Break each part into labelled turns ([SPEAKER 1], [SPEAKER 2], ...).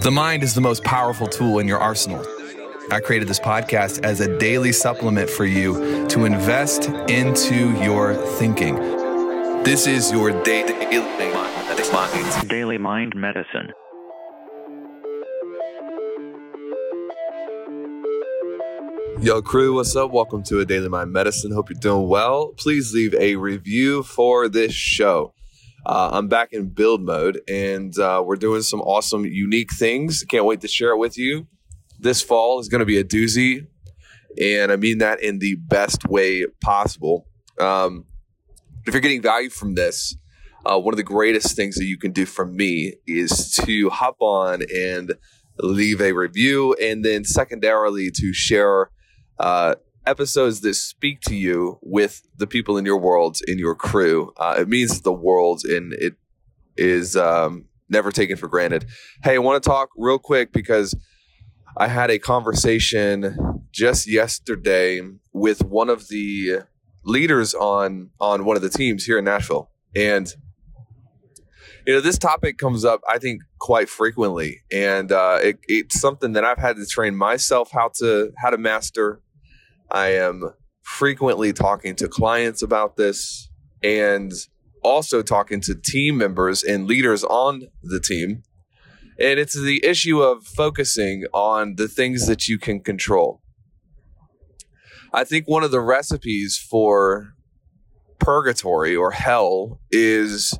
[SPEAKER 1] The mind is the most powerful tool in your arsenal. I created this podcast as a daily supplement for you to invest into your thinking. This is your daily
[SPEAKER 2] Daily Mind Medicine.
[SPEAKER 3] Yo, crew, what's up? Welcome to a Daily Mind Medicine. Hope you're doing well. Please leave a review for this show. Uh, I'm back in build mode and uh, we're doing some awesome, unique things. Can't wait to share it with you. This fall is going to be a doozy, and I mean that in the best way possible. Um, if you're getting value from this, uh, one of the greatest things that you can do from me is to hop on and leave a review, and then secondarily to share uh, episodes that speak to you with the people in your world, in your crew. Uh, it means the world, and it is um, never taken for granted. Hey, I want to talk real quick because I had a conversation just yesterday with one of the leaders on on one of the teams here in Nashville, and you know this topic comes up i think quite frequently and uh, it, it's something that i've had to train myself how to how to master i am frequently talking to clients about this and also talking to team members and leaders on the team and it's the issue of focusing on the things that you can control i think one of the recipes for purgatory or hell is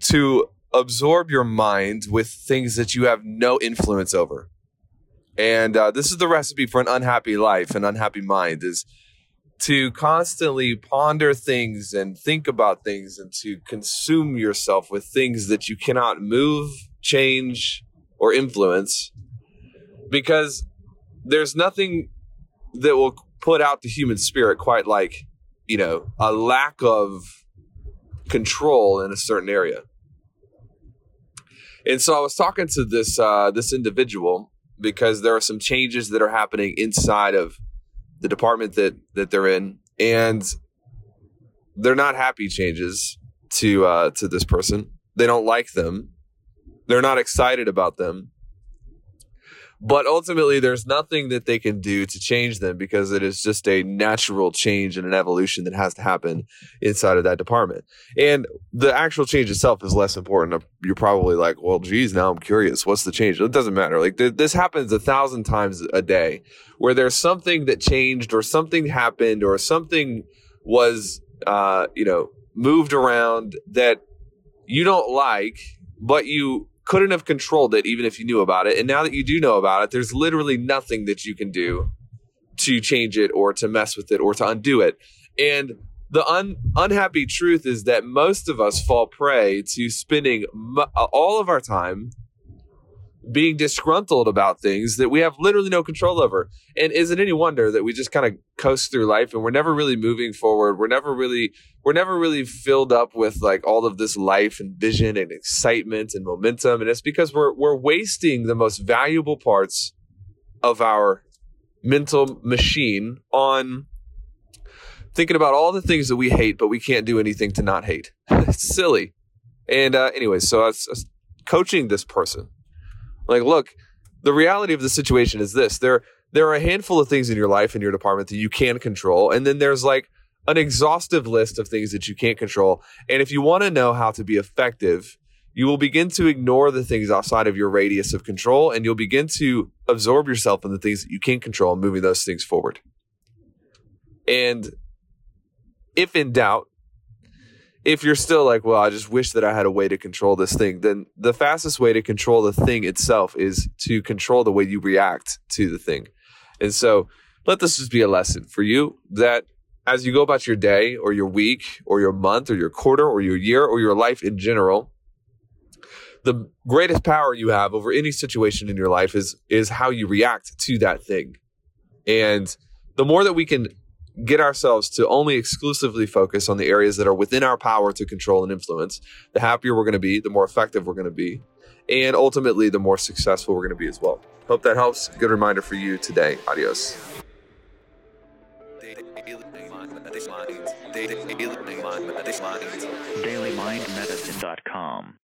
[SPEAKER 3] to absorb your mind with things that you have no influence over. And uh, this is the recipe for an unhappy life, an unhappy mind is to constantly ponder things and think about things and to consume yourself with things that you cannot move, change, or influence because there's nothing that will put out the human spirit quite like, you know, a lack of control in a certain area. And so I was talking to this uh, this individual because there are some changes that are happening inside of the department that that they're in, and they're not happy changes to uh, to this person. They don't like them. They're not excited about them. But ultimately, there's nothing that they can do to change them because it is just a natural change and an evolution that has to happen inside of that department. And the actual change itself is less important. You're probably like, well, geez, now I'm curious. What's the change? It doesn't matter. Like th- this happens a thousand times a day where there's something that changed or something happened or something was, uh, you know, moved around that you don't like, but you couldn't have controlled it even if you knew about it. And now that you do know about it, there's literally nothing that you can do to change it or to mess with it or to undo it. And the un- unhappy truth is that most of us fall prey to spending all of our time being disgruntled about things that we have literally no control over. And is it any wonder that we just kind of coast through life and we're never really moving forward? We're never really we're never really filled up with like all of this life and vision and excitement and momentum. And it's because we're we're wasting the most valuable parts of our mental machine on thinking about all the things that we hate, but we can't do anything to not hate. it's silly. And uh, anyways, so I was, I was coaching this person like, look, the reality of the situation is this: there there are a handful of things in your life in your department that you can control, and then there's like an exhaustive list of things that you can't control. And if you want to know how to be effective, you will begin to ignore the things outside of your radius of control, and you'll begin to absorb yourself in the things that you can control and moving those things forward. And if in doubt, if you're still like, well, I just wish that I had a way to control this thing, then the fastest way to control the thing itself is to control the way you react to the thing. And so let this just be a lesson for you that as you go about your day or your week or your month or your quarter or your year or your life in general, the greatest power you have over any situation in your life is is how you react to that thing. And the more that we can get ourselves to only exclusively focus on the areas that are within our power to control and influence, the happier we're going to be, the more effective we're going to be, and ultimately the more successful we're going to be as well. Hope that helps. Good reminder for you today. Adios.
[SPEAKER 2] DailyMindMedicine.com